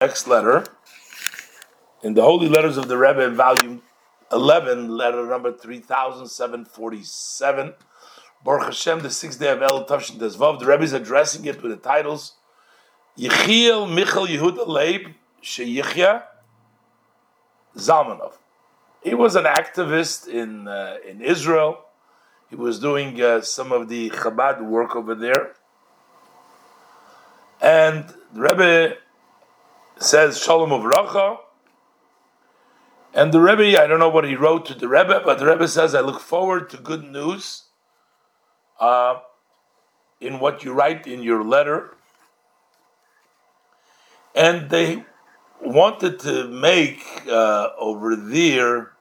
next letter in the Holy Letters of the Rebbe, volume 11, letter number 3747. Baruch Hashem, the sixth day of El Tavshin Tezvav. The Rebbe is addressing it with the titles Yechiel Michal Yehuda Leib Sheyichya Zalmanov. He was an activist in uh, in Israel. He was doing uh, some of the Chabad work over there. And the Rebbe says Shalom Uvracha. And the Rebbe, I don't know what he wrote to the Rebbe, but the Rebbe says, I look forward to good news uh, in what you write in your letter. And they wanted to make uh, over there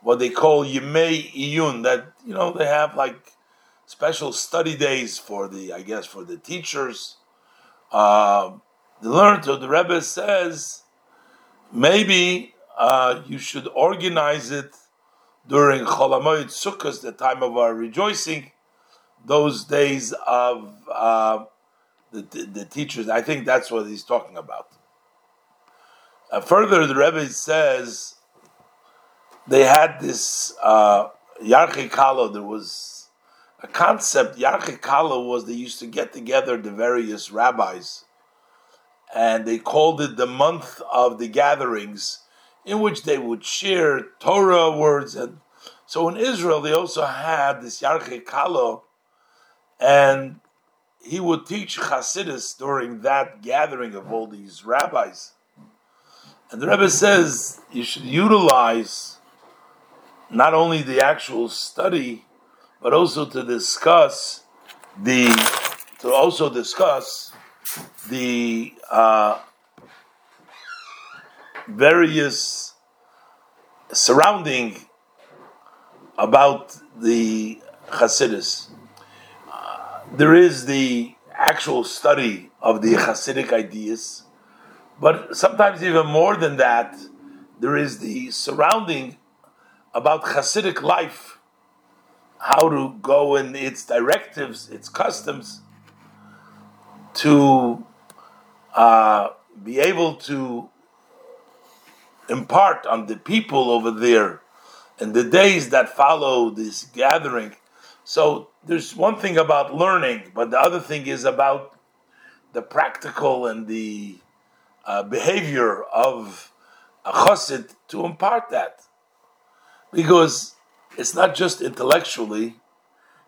what they call Yemei Iyun, that, you know, they have like special study days for the, I guess, for the teachers. Uh, the learned of the Rebbe says maybe uh, you should organize it during Cholamoid Sukkot, the time of our rejoicing, those days of uh, the, the, teachers. I think that's what he's talking about. Uh, further, the Rebbe says they had this uh, Yarche Kalo. There was a concept. Yarche Kalo was they used to get together the various rabbis and they called it the month of the gatherings, in which they would share Torah words. And so in Israel, they also had this Yarche Kalo, and he would teach Chasidus during that gathering of all these rabbis. And the Rebbe says you should utilize not only the actual study, but also to discuss the to also discuss the uh, various surrounding about the Chasidus. Uh, there is the actual study of the Hasidic ideas, but sometimes even more than that, there is the surrounding about Hasidic life, how to go in its directives, its customs, to uh, be able to impart on the people over there in the days that follow this gathering. So there's one thing about learning, but the other thing is about the practical and the uh, behavior of a chassid to impart that. Because it's not just intellectually.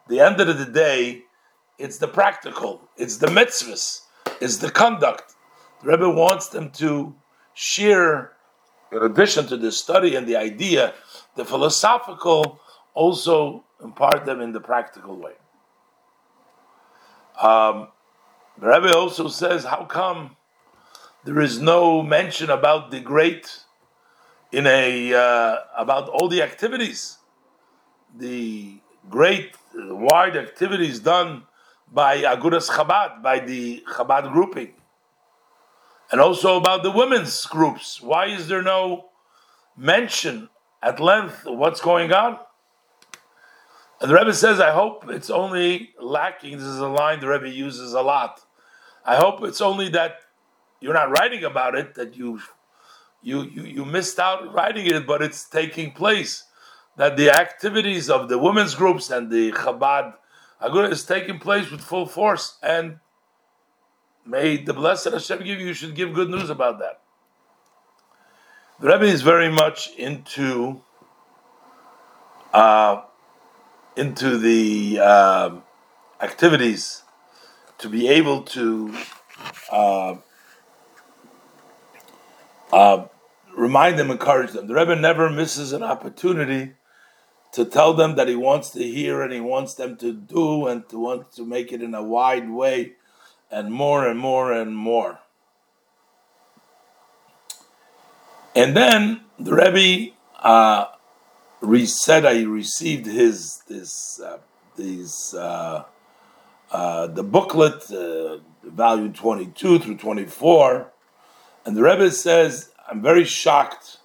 The end of the day, it's the practical, it's the mitzvahs, it's the conduct. Rebbe wants them to share, in addition to the study and the idea, the philosophical, also impart them in the practical way. Um, the Rebbe also says, how come there is no mention about the great in a uh, about all the activities, the great wide activities done by Agudas Chabad, by the Chabad grouping, and also about the women's groups. Why is there no mention at length of what's going on? And the Rebbe says, I hope it's only lacking. This is a line the Rebbe uses a lot. I hope it's only that you're not writing about it, that you you you, you missed out writing it, but it's taking place. That the activities of the women's groups and the Chabad Agura is taking place with full force, and may the blessed Hashem give you, you should give good news about that. The Rebbe is very much into uh, into the uh, activities to be able to uh, uh remind them, encourage them. The Rebbe never misses an opportunity to tell them that he wants to hear and he wants them to do and to want to make it in a wide way and more and more and more. And then the Rebbe uh, said I received his this uh, these uh, uh, the booklet, uh, twenty two through twenty four, and the Rebbe says I'm very shocked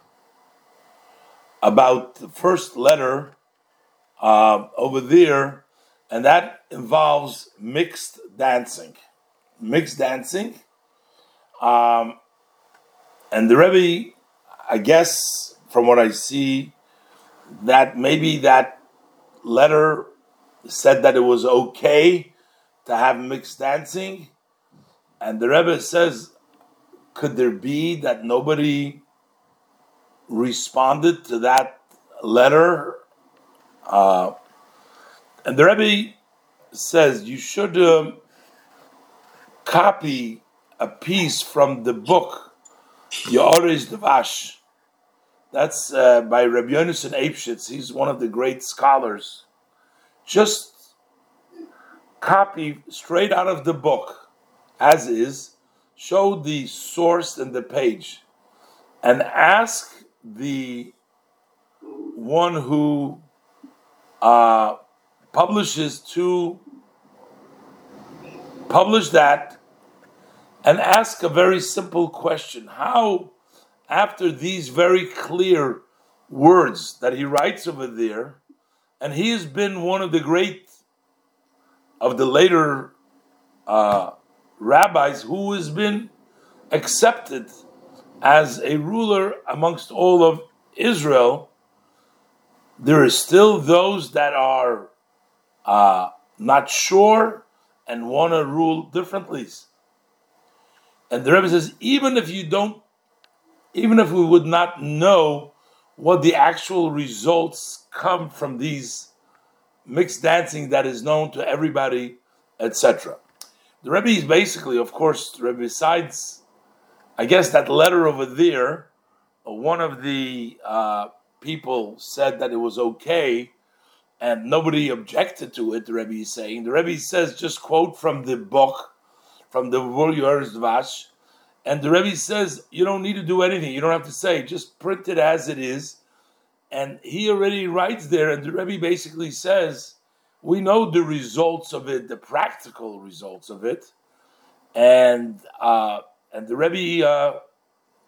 about the first letter uh, over there, and that involves mixed dancing. Mixed dancing. Um, And the Rebbe, I guess, from what I see, that maybe that letter said that it was okay to have mixed dancing. And the Rebbe says, could there be that nobody responded to that letter? Uh, and the Rebbe says you should um, copy a piece from the book Yoris Devash. That's uh, by Rabbi Yonason Eibshitz. He's one of the great scholars. Just copy straight out of the book, as is, show the source and the page, and ask the one who uh, publishes to publish that and ask a very simple question. How, after these very clear words that he writes over there, and he has been one of the great of the later uh, rabbis who has been accepted as a ruler amongst all of Israel, there are still those that are uh, not sure and want to rule differently. And the Rebbe says, even if you don't, even if we would not know what the actual results come from these mixed dancing that is known to everybody, etc. The Rebbe is basically, of course, the Rebbe besides, I guess that letter over there, uh, one of the uh, people said that it was okay and nobody objected to it, the Rebbe is saying. The Rebbe says, just quote from the book, from the Yoris Dvash, and the Rebbe says, you don't need to do anything. You don't have to say, just print it as it is. And he already writes there, and the Rebbe basically says, we know the results of it, the practical results of it. And uh, and the Rebbe uh,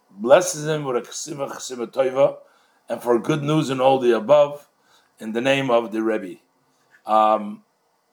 blesses him with a chesima chesima toiva, and for good news and all the above in the name of the Rebbe. Um,